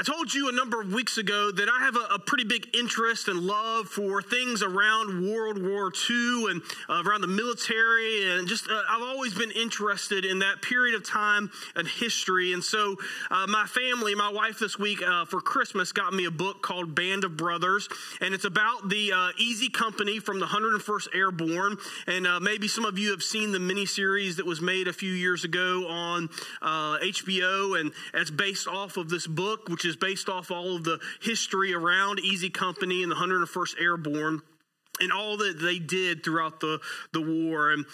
I told you a number of weeks ago that I have a, a pretty big interest and love for things around World War II and uh, around the military, and just uh, I've always been interested in that period of time and history. And so, uh, my family, my wife this week uh, for Christmas got me a book called Band of Brothers, and it's about the uh, Easy Company from the 101st Airborne. And uh, maybe some of you have seen the miniseries that was made a few years ago on HBO, and it's based off of this book which is based off all of the history around Easy Company and the 101st Airborne and all that they did throughout the, the war. And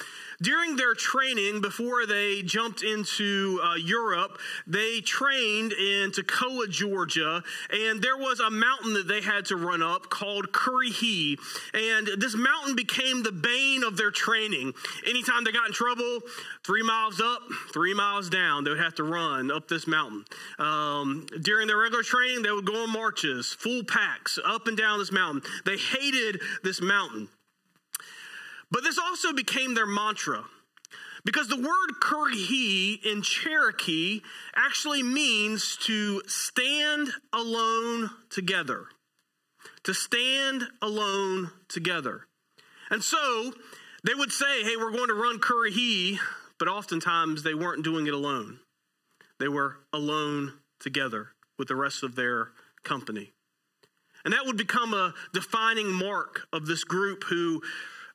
during their training, before they jumped into uh, Europe, they trained in Toccoa, Georgia, and there was a mountain that they had to run up called Currahee. And this mountain became the bane of their training. Anytime they got in trouble, three miles up, three miles down, they would have to run up this mountain. Um, during their regular training, they would go on marches, full packs, up and down this mountain. They hated this mountain. But this also became their mantra. Because the word Currahee in Cherokee actually means to stand alone together. To stand alone together. And so they would say, hey, we're going to run Currahee, but oftentimes they weren't doing it alone. They were alone together with the rest of their company. And that would become a defining mark of this group who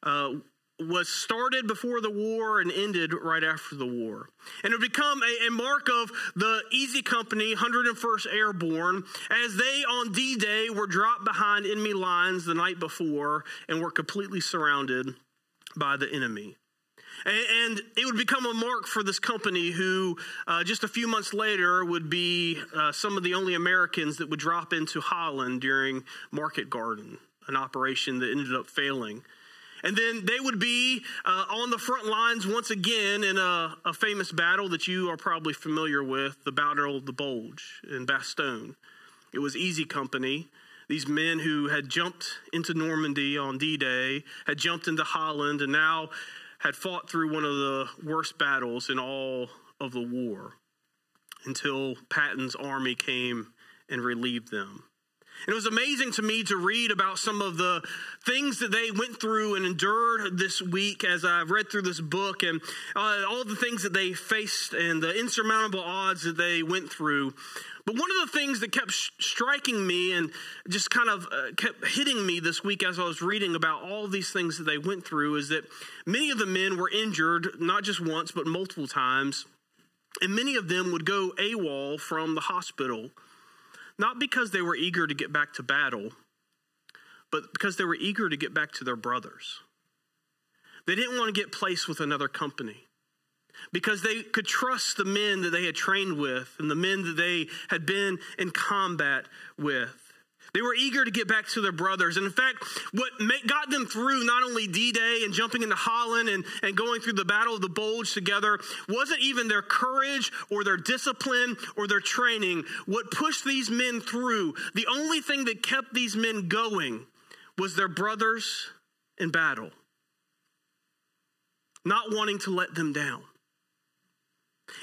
uh, was started before the war and ended right after the war. And it would become a, a, mark of the Easy Company, 101st Airborne, as they on D Day were dropped behind enemy lines the night before and were completely surrounded by the enemy. And, it would become a mark for this company who, uh, just a few months later, would be uh, some of the only Americans that would drop into Holland during Market Garden, an operation that ended up failing. And then they would be uh, on the front lines once again in a, a, famous battle that you are probably familiar with the Battle of the Bulge in Bastogne. It was Easy Company. These men who had jumped into Normandy on D Day, had jumped into Holland, and now had fought through one of the worst battles in all of the war until Patton's army came and relieved them. And it was amazing to me to read about some of the things that they went through and endured this week as I read through this book and uh, all the things that they faced and the insurmountable odds that they went through. But one of the things that kept striking me and just kind of uh, kept hitting me this week as I was reading about all these things that they went through is that many of the men were injured, not just once, but multiple times. And many of them would go AWOL from the hospital not because they were eager to get back to battle, but because they were eager to get back to their brothers. They didn't want to get placed with another company because they could trust the men that they had trained with and the men that they had been in combat with. They were eager to get back to their brothers. And in fact, what got them through not only D Day and jumping into Holland and, and going through the Battle of the Bulge together wasn't even their courage or their discipline or their training. What pushed these men through, the only thing that kept these men going was their brothers in battle, not wanting to let them down.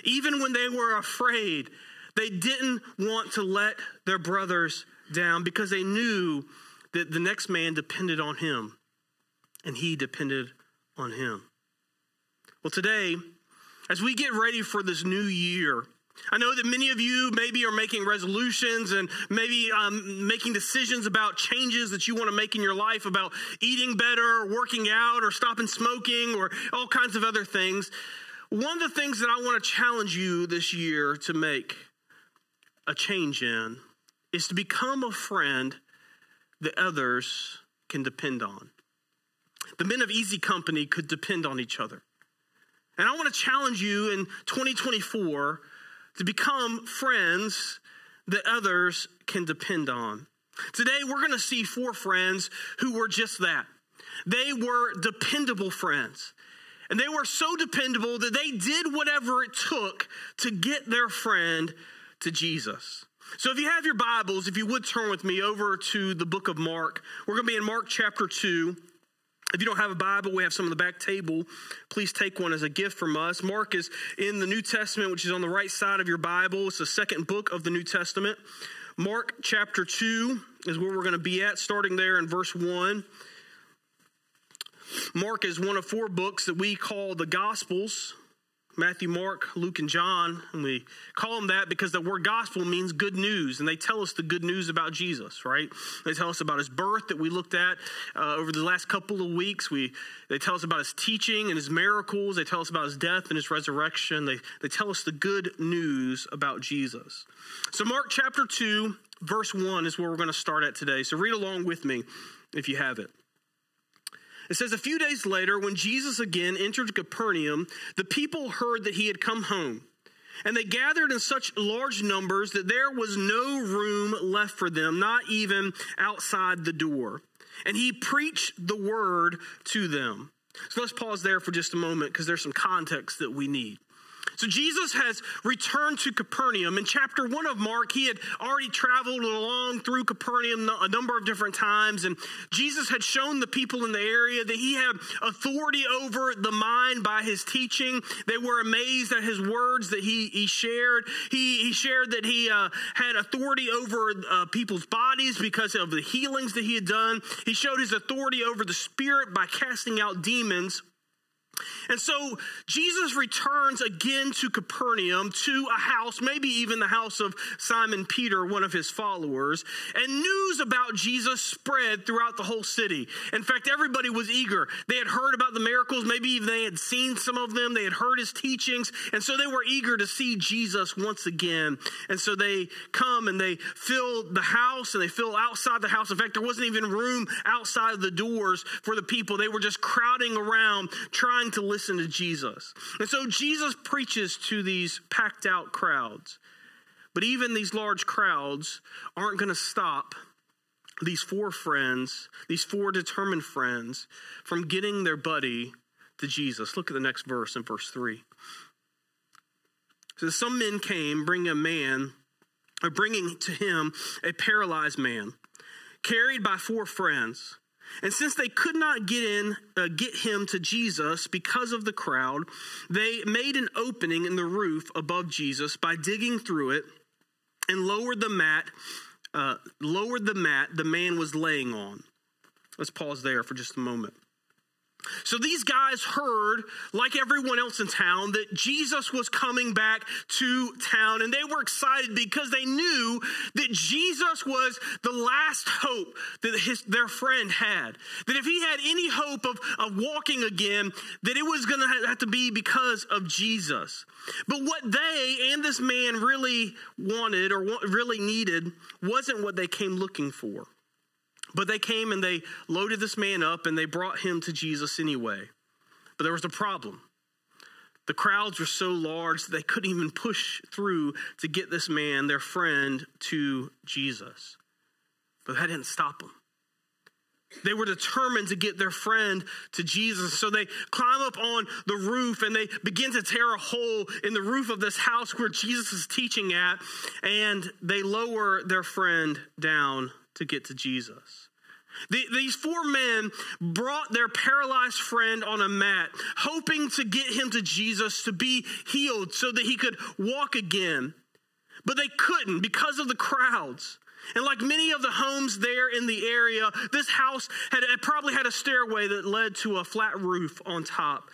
Even when they were afraid, they didn't want to let their brothers down because they knew that the next man depended on him and he depended on him. Well, today, as we get ready for this new year, I know that many of you maybe are making resolutions and maybe um, making decisions about changes that you want to make in your life about eating better, or working out, or stopping smoking, or all kinds of other things. One of the things that I want to challenge you this year to make a change in is to become a friend that others can depend on. The men of Easy Company could depend on each other. And I want to challenge you in 2024 to become friends that others can depend on. Today, we're going to see four friends who were just that. They were dependable friends. And they were so dependable that they did whatever it took to get their friend to Jesus. So, if you have your Bibles, if you would turn with me over to the book of Mark, we're going to be in Mark chapter 2. If you don't have a Bible, we have some on the back table. Please take one as a gift from us. Mark is in the New Testament, which is on the right side of your Bible. It's the second book of the New Testament. Mark chapter 2 is where we're going to be at, starting there in verse 1. Mark is one of four books that we call the Gospels. Matthew, Mark, Luke, and John. And we call them that because the word gospel means good news. And they tell us the good news about Jesus, right? They tell us about his birth that we looked at uh, over the last couple of weeks. We, they tell us about his teaching and his miracles. They tell us about his death and his resurrection. They, they tell us the good news about Jesus. So, Mark chapter 2, verse 1 is where we're going to start at today. So, read along with me if you have it. It says, A few days later, when Jesus again entered Capernaum, the people heard that he had come home. And they gathered in such large numbers that there was no room left for them, not even outside the door. And he preached the word to them. So let's pause there for just a moment because there's some context that we need. So Jesus has returned to Capernaum. In chapter one of Mark, he had already traveled along through Capernaum a number of different times, and Jesus had shown the people in the area that he had authority over the mind by his teaching. They were amazed at his words that he, he shared. He, he shared that he uh, had authority over uh, people's bodies because of the healings that he had done. He showed his authority over the spirit by casting out demons. And so Jesus returns again to Capernaum, to a house, maybe even the house of Simon Peter, one of his followers. And news about Jesus spread throughout the whole city. In fact, everybody was eager. They had heard about the miracles, maybe they had seen some of them, they had heard his teachings. And so they were eager to see Jesus once again. And so they come and they fill the house and they fill outside the house. In fact, there wasn't even room outside of the doors for the people. They were just crowding around trying to listen to Jesus. And so Jesus preaches to these packed out crowds. But even these large crowds aren't going to stop these four friends, these four determined friends, from getting their buddy to Jesus. Look at the next verse in verse 3. So some men came, bringing a man, or bringing to him a paralyzed man, carried by four friends. And since they could not get in, uh, get him to Jesus because of the crowd, they made an opening in the roof above Jesus by digging through it and lowered the mat, uh, lowered the mat the man was laying on. Let's pause there for just a moment. So these guys heard, like everyone else in town, that Jesus was coming back to town, and they were excited because they knew that Jesus was the last hope that his, their friend had. That if he had any hope of, of walking again, that it was going to have to be because of Jesus. But what they and this man really wanted or really needed wasn't what they came looking for. But they came and they loaded this man up and they brought him to Jesus anyway. But there was a problem. The crowds were so large that they couldn't even push through to get this man, their friend, to Jesus. But that didn't stop them. They were determined to get their friend to Jesus. So they climb up on the roof and they begin to tear a hole in the roof of this house where Jesus is teaching at, and they lower their friend down to get to Jesus. The, these four men brought their paralyzed friend on a mat, hoping to get him to Jesus to be healed so that he could walk again. But they couldn't because of the crowds. And like many of the homes there in the area, this house had, had probably had a stairway that led to a flat roof on top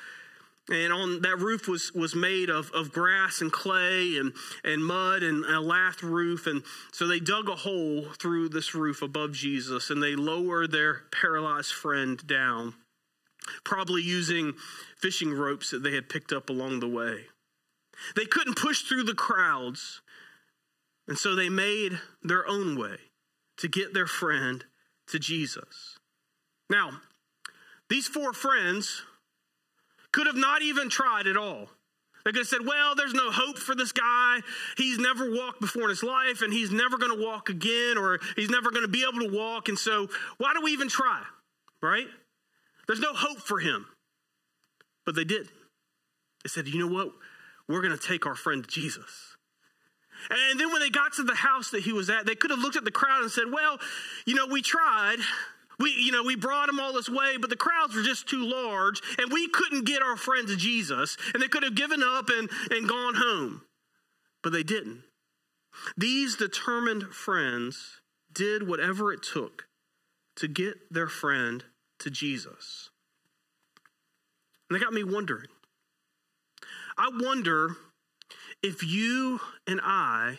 and on that roof was was made of, of grass and clay and, and mud and a lath roof. And so they dug a hole through this roof above jesus and they lowered their paralyzed friend down probably using fishing ropes that they had picked up along the way. They couldn't push through the crowds and so they made their own way to get their friend to jesus. Now these four friends could have not even tried at all. They could have said, well, there's no hope for this guy. He's never walked before in his life and he's never going to walk again or he's never going to be able to walk. And so, why do we even try? Right? There's no hope for him. But they did. They said, you know what? We're going to take our friend Jesus. And then when they got to the house that he was at, they could have looked at the crowd and said, well, you know, we tried. We, you know, we brought him all this way, but the crowds were just too large, and we couldn't get our friends to Jesus, and they could have given up and, and gone home. But they didn't. These determined friends did whatever it took to get their friend to Jesus. And that got me wondering. I wonder if you and I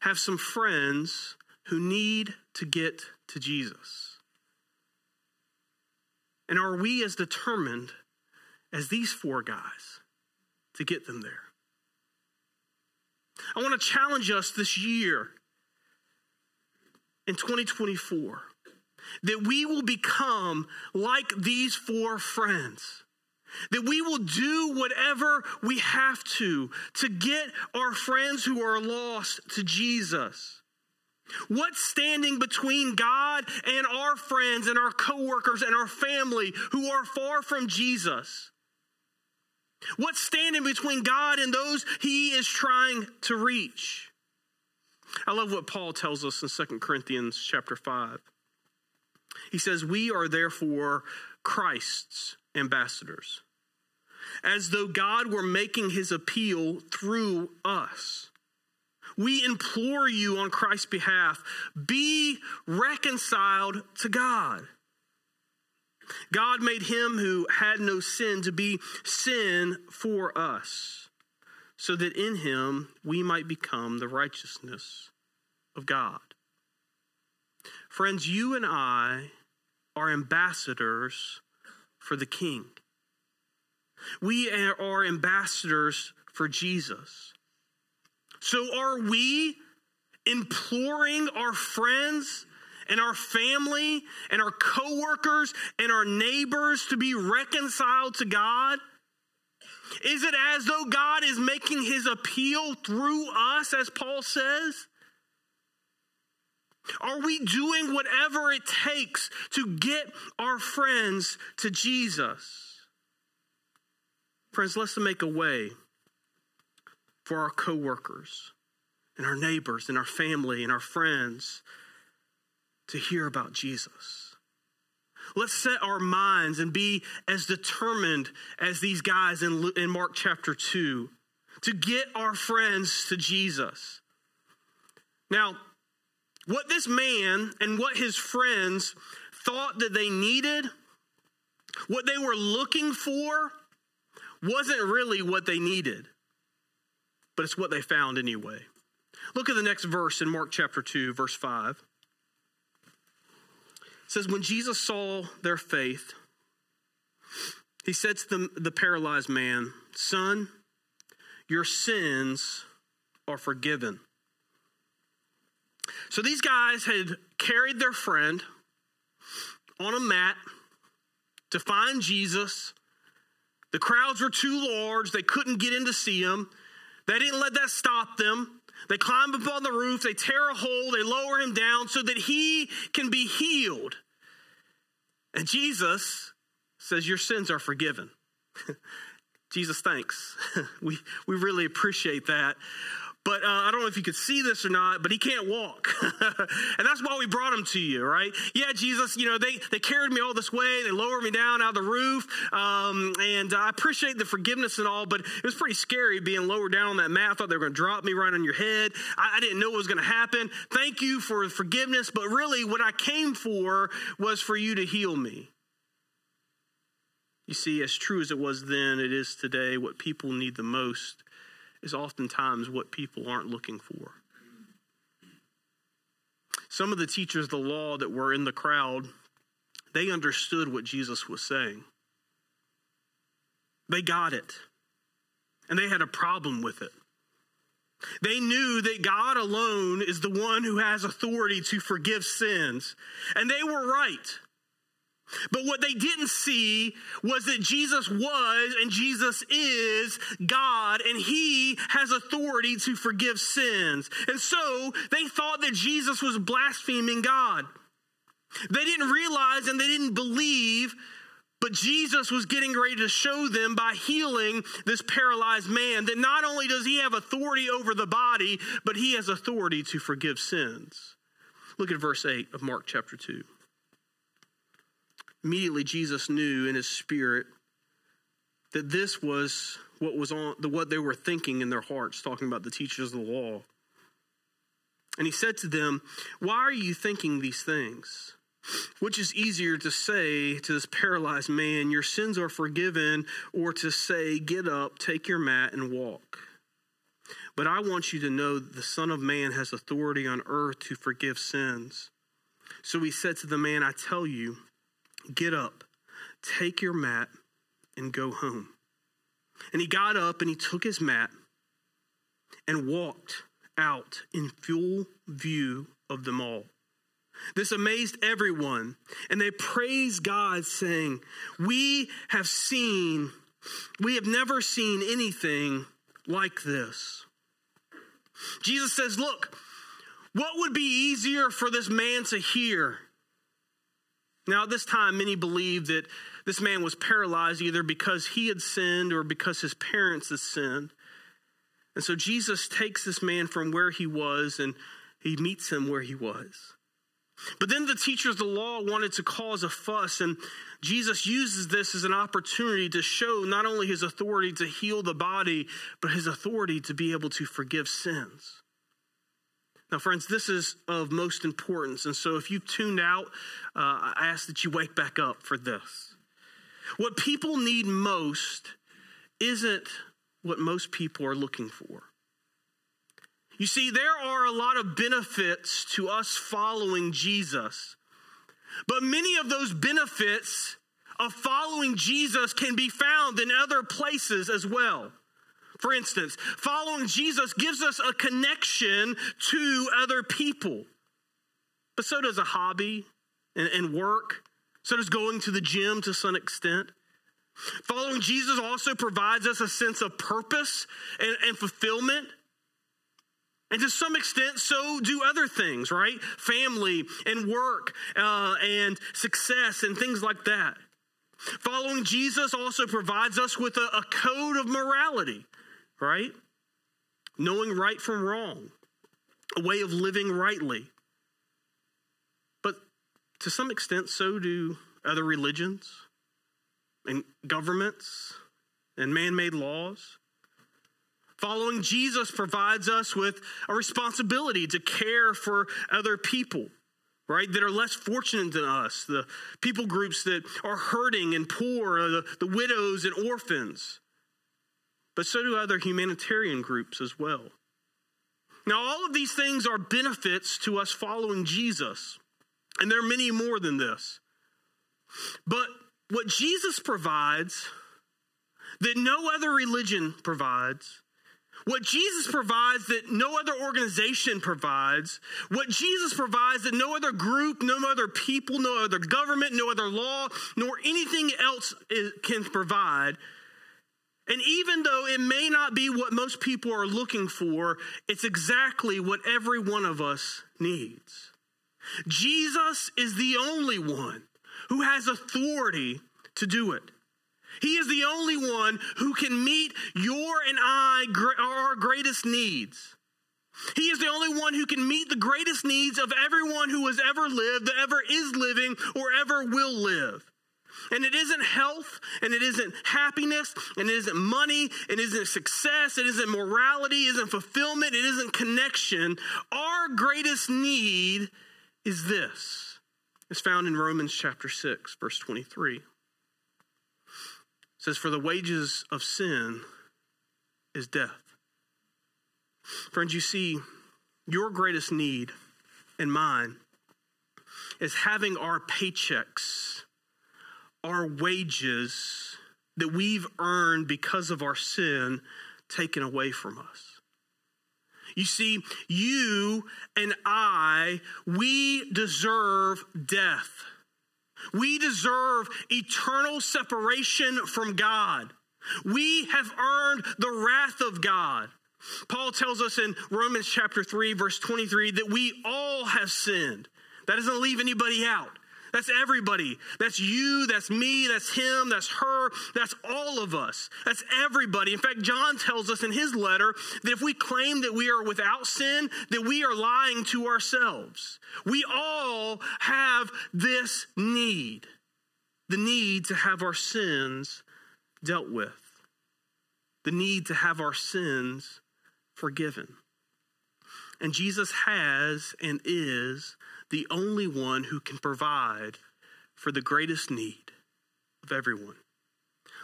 have some friends who need to get to Jesus. And are we as determined as these four guys to get them there? I want to challenge us this year in 2024 that we will become like these four friends. That we will do whatever we have to to get our friends who are lost to Jesus. What's standing between God and our friends and our coworkers and our family who are far from Jesus? What's standing between God and those he is trying to reach? I love what Paul tells us in 2 Corinthians chapter 5. He says, We are therefore Christ's ambassadors, as though God were making his appeal through us. We implore you on Christ's behalf be reconciled to God. God made him who had no sin to be sin for us, so that in him we might become the righteousness of God. Friends, you and I are ambassadors for the King. We are ambassadors for Jesus. So are we imploring our friends and our family and our coworkers and our neighbors to be reconciled to God? Is it as though God is making his appeal through us, as Paul says? Are we doing whatever it takes to get our friends to Jesus? Friends, let's make a way for our coworkers and our neighbors and our family and our friends to hear about Jesus. Let's set our minds and be as determined as these guys in, in Mark chapter 2 to get our friends to Jesus. Now, what this man and what his friends thought that they needed, what they were looking for, wasn't really what they needed, but it's what they found anyway. Look at the next verse in Mark chapter 2, verse 5. It says, When Jesus saw their faith, he said to the, the paralyzed man, Son, your sins are forgiven. So these guys had carried their friend on a mat to find Jesus. The crowds were too large, they couldn't get in to see him. They didn't let that stop them. They climb up on the roof, they tear a hole, they lower him down so that he can be healed. And Jesus says, Your sins are forgiven. Jesus, thanks. we, we really appreciate that. But uh, I don't know if you could see this or not, but he can't walk. and that's why we brought him to you, right? Yeah, Jesus, you know, they, they carried me all this way. They lowered me down out of the roof. Um, and I appreciate the forgiveness and all, but it was pretty scary being lowered down on that mat. I thought they were going to drop me right on your head. I, I didn't know what was going to happen. Thank you for forgiveness. But really, what I came for was for you to heal me. You see, as true as it was then, it is today. What people need the most is oftentimes what people aren't looking for. Some of the teachers of the law that were in the crowd, they understood what Jesus was saying. They got it. And they had a problem with it. They knew that God alone is the one who has authority to forgive sins. And they were right. But what they didn't see was that Jesus was and Jesus is God and he has authority to forgive sins. And so they thought that Jesus was blaspheming God. They didn't realize and they didn't believe, but Jesus was getting ready to show them by healing this paralyzed man that not only does he have authority over the body, but he has authority to forgive sins. Look at verse 8 of Mark chapter 2. Immediately, Jesus knew in his spirit that this was what was on the what they were thinking in their hearts, talking about the teachers of the law. And he said to them, Why are you thinking these things? Which is easier to say to this paralyzed man, Your sins are forgiven, or to say, Get up, take your mat, and walk? But I want you to know that the Son of Man has authority on earth to forgive sins. So he said to the man, I tell you, get up, take your mat, and go home. And he got up and he took his mat and walked out in full view of them all. This amazed everyone, and they praised God, saying, We have seen, we have never seen anything like this. Jesus says, Look, what would be easier for this man to hear? Now, at this time, many believed that this man was paralyzed either because he had sinned or because his parents had sinned. And so Jesus takes this man from where he was and he meets him where he was. But then the teachers of the law wanted to cause a fuss, and Jesus uses this as an opportunity to show not only his authority to heal the body, but his authority to be able to forgive sins. Now, friends, this is of most importance. And so if you tuned out, uh, I ask that you wake back up for this. What people need most isn't what most people are looking for. You see, there are a lot of benefits to us following Jesus, but many of those benefits of following Jesus can be found in other places as well. For instance, following Jesus gives us a connection to other people, but so does a hobby and, and work, so does going to the gym to some extent. Following Jesus also provides us a sense of purpose and, and fulfillment. And to some extent, so do other things, right? Family and work uh, and success and things like that. Following Jesus also provides us with a, a code of morality, right? Knowing right from wrong, a way of living rightly. But to some extent, so do other religions and governments and man made laws. Following Jesus provides us with a responsibility to care for other people, right, that are less fortunate than us, the people groups that are hurting and poor, the, the widows and orphans. But so do other humanitarian groups as well. Now, all of these things are benefits to us following Jesus, and there are many more than this. But what Jesus provides that no other religion provides, what Jesus provides that no other organization provides, what Jesus provides that no other group, no other people, no other government, no other law, nor anything else can provide. And even though it may not be what most people are looking for, it's exactly what every one of us needs. Jesus is the only one who has authority to do it. He is the only one who can meet your and I our greatest needs. He is the only one who can meet the greatest needs of everyone who has ever lived, that ever is living, or ever will live. And it isn't health, and it isn't happiness, and it isn't money, it isn't success, it isn't morality, it isn't fulfillment, it isn't connection. Our greatest need is this It's found in Romans chapter 6, verse 23. It says, For the wages of sin is death. Friends, you see, your greatest need and mine is having our paychecks, our wages that we've earned because of our sin taken away from us. You see, you and I, we deserve death. We deserve eternal separation from God. We have earned the wrath of God. Paul tells us in Romans chapter 3, verse 23, that we all have sinned. That doesn't leave anybody out. That's everybody. That's you, that's me, that's him, that's her, that's all of us. That's everybody. In fact, John tells us in his letter that if we claim that we are without sin, that we are lying to ourselves. We all have this need the need to have our sins dealt with, the need to have our sins forgiven. And Jesus has and is the only one who can provide for the greatest need of everyone.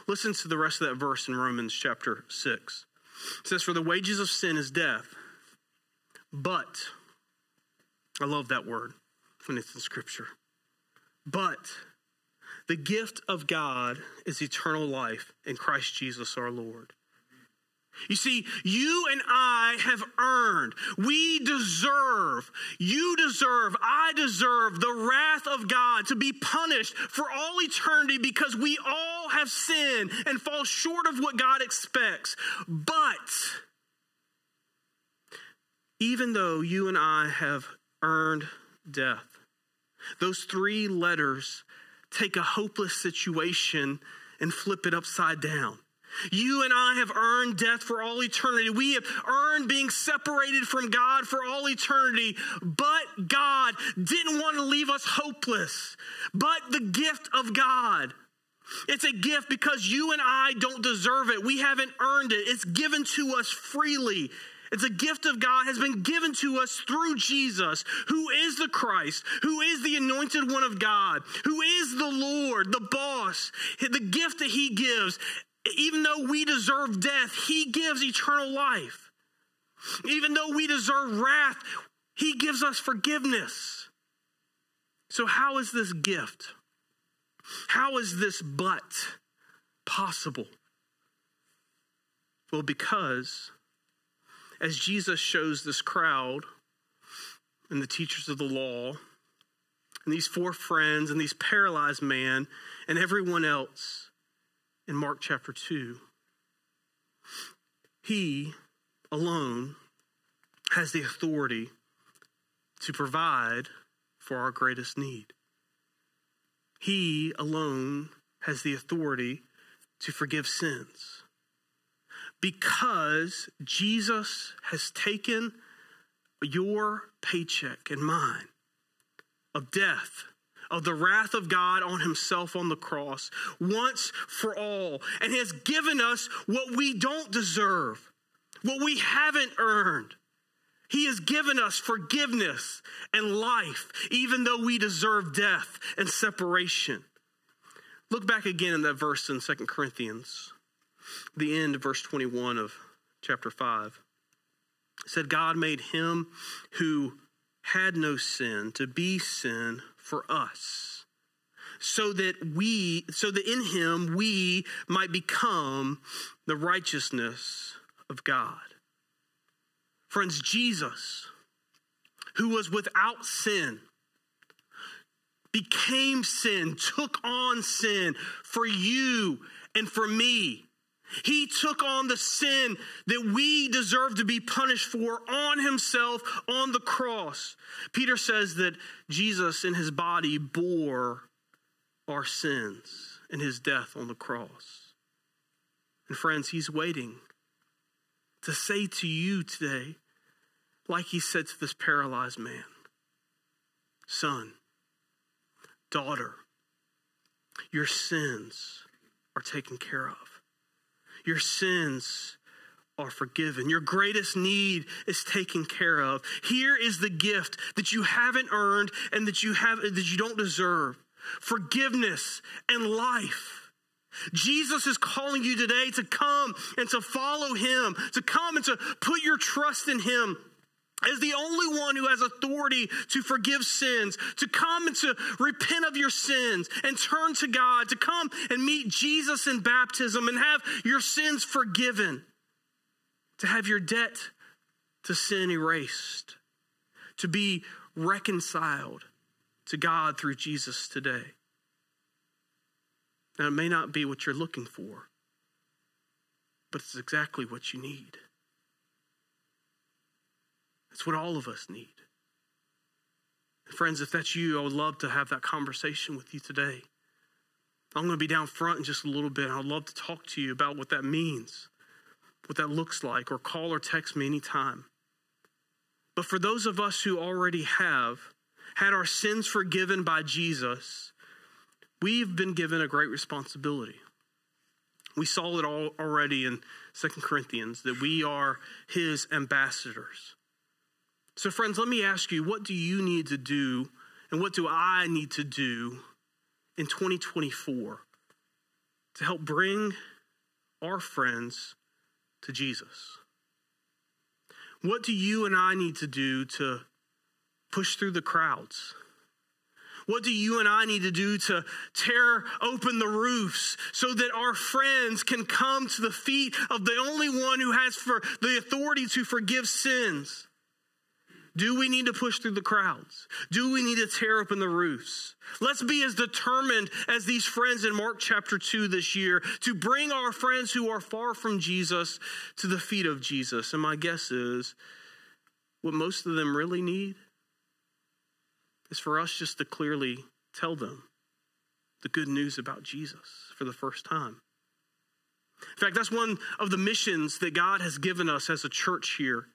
Listen to the rest of that verse in Romans chapter 6. It says, For the wages of sin is death, but, I love that word when it's in Scripture, but the gift of God is eternal life in Christ Jesus our Lord. You see, you and I have earned, we deserve, you deserve, I deserve the wrath of God to be punished for all eternity because we all have sinned and fall short of what God expects. But even though you and I have earned death, those three letters take a hopeless situation and flip it upside down. You and I have earned death for all eternity. We have earned being separated from God for all eternity. But God didn't want to leave us hopeless. But the gift of God. It's a gift because you and I don't deserve it. We haven't earned it. It's given to us freely. It's a gift of God has been given to us through Jesus, who is the Christ, who is the anointed one of God, who is the Lord, the boss. The gift that he gives even though we deserve death, he gives eternal life. Even though we deserve wrath, he gives us forgiveness. So, how is this gift? How is this but possible? Well, because as Jesus shows this crowd and the teachers of the law, and these four friends, and these paralyzed man, and everyone else, in Mark chapter 2. He alone has the authority to provide for our greatest need. He alone has the authority to forgive sins. Because Jesus has taken your paycheck and mine of death of the wrath of God on himself on the cross once for all and has given us what we don't deserve, what we haven't earned. He has given us forgiveness and life, even though we deserve death and separation. Look back again in that verse in Second Corinthians, the end of verse 21 of chapter 5. It said, God made him who had no sin to be sin for us so that we so that in him we might become the righteousness of God. Friends, Jesus who was without sin became sin, took on sin for you and for me. He took on the sin that we deserve to be punished for on himself on the cross. Peter says that Jesus in his body bore our sins in his death on the cross. And friends, he's waiting to say to you today, like he said to this paralyzed man Son, daughter, your sins are taken care of. Your sins are forgiven. Your greatest need is taken care of. Here is the gift that you haven't earned and that you have that you don't deserve. Forgiveness and life. Jesus is calling you today to come and to follow him, to come and to put your trust in him as the only one who has authority to forgive sins, to come and to repent of your sins and turn to God, to come and meet Jesus in baptism and have your sins forgiven, to have your debt to sin erased, to be reconciled to God through Jesus today. Now, it may not be what you're looking for, but it's exactly what you need. It's what all of us need. friends, if that's you, I would love to have that conversation with you today. I'm going to be down front in just a little bit. I'd love to talk to you about what that means, what that looks like, or call or text me anytime. But for those of us who already have had our sins forgiven by Jesus, we've been given a great responsibility. We saw it all already in Second Corinthians that we are his ambassadors. So, friends, let me ask you what do you need to do and what do I need to do in 2024 to help bring our friends to Jesus? What do you and I need to do to push through the crowds? What do you and I need to do to tear open the roofs so that our friends can come to the feet of the only one who has for the authority to forgive sins? Do we need to push through the crowds? Do we need to tear open the roofs? Let's be as determined as these friends in Mark chapter 2 this year to bring our friends who are far from Jesus to the feet of Jesus. And my guess is what most of them really need is for us just to clearly tell them the good news about Jesus for the first time. In fact, that's one of the missions that God has given us as a church here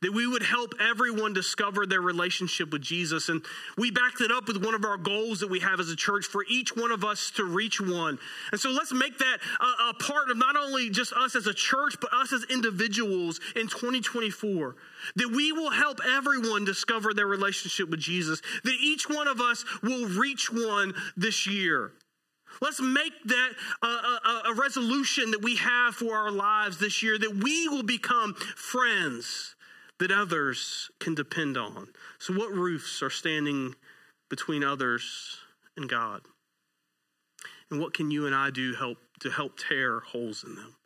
that we would help everyone discover their relationship with Jesus. And we backed it up with one of our goals that we have as a church for each one of us to reach one. And so let's make that a, a part of not only just us as a church, but us as individuals in 2024. That we will help everyone discover their relationship with Jesus. That each one of us will reach one this year. Let's make that a, a, a, resolution that we have for our lives this year that we will become friends that others can depend on. So, what roofs are standing between others and God? And what can you and I do help to help tear holes in them?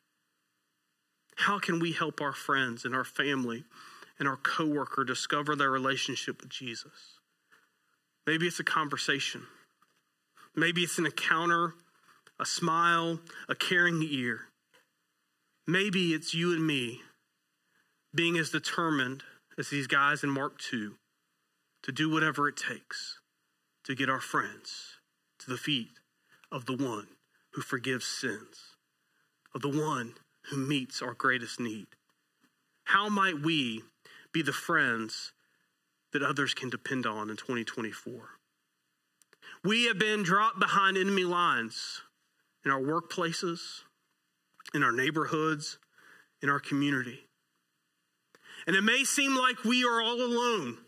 How can we help our friends and our family and our coworker discover their relationship with Jesus? Maybe it's a conversation. Maybe it's an encounter, a smile, a caring ear. Maybe it's you and me being as determined as these guys in Mark 2 to do whatever it takes to get our friends to the feet of the one who forgives sins, of the one who meets our greatest need. How might we be the friends that others can depend on in 2024? We have been dropped behind enemy lines in our workplaces, in our neighborhoods, in our community. And it may seem like we are all alone,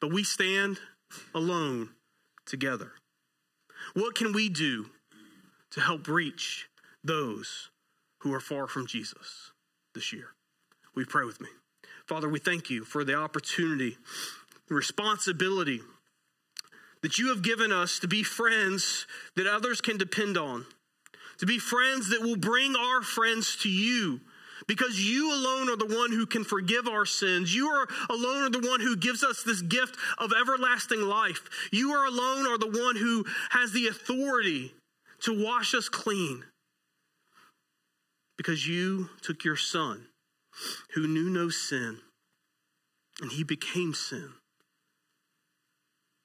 but we stand alone together. What can we do to help reach those who are far from Jesus this year? We pray with me. Father, we thank you for the opportunity, responsibility that you have given us to be friends that others can depend on, to be friends that will bring our friends to you because you alone are the one who can forgive our sins. You are alone are the one who gives us this gift of everlasting life. You are alone are the one who has the authority to wash us clean. Because you took your son who knew no sin and he became sin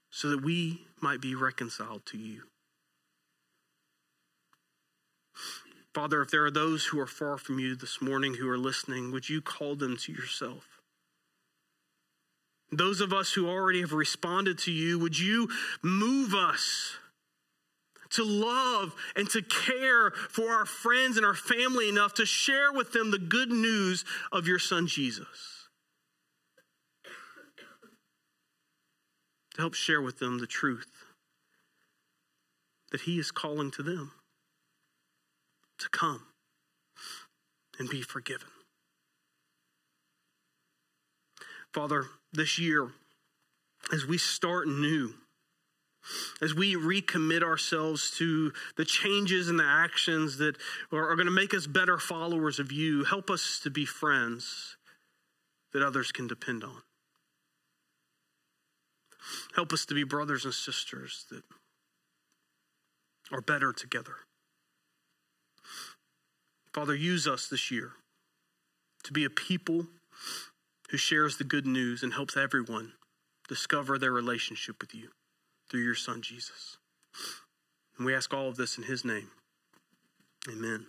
so that we might be reconciled to you. Father, if there are those who are far from you this morning who are listening, would you call them to yourself? Those of us who already have responded to you, would you move us to love and to care for our friends and our family enough to share with them the good news of your son Jesus? To help share with them the truth that he is calling to them to come and be forgiven. Father, this year, as we start new, as we recommit ourselves to the changes and the actions that are, going to make us better followers of you, help us to be friends that others can depend on. Help us to be brothers and sisters that are better together. Father, use us this year to be a people who shares the good news and helps everyone discover their relationship with you through your son, Jesus. And we ask all of this in his name. Amen.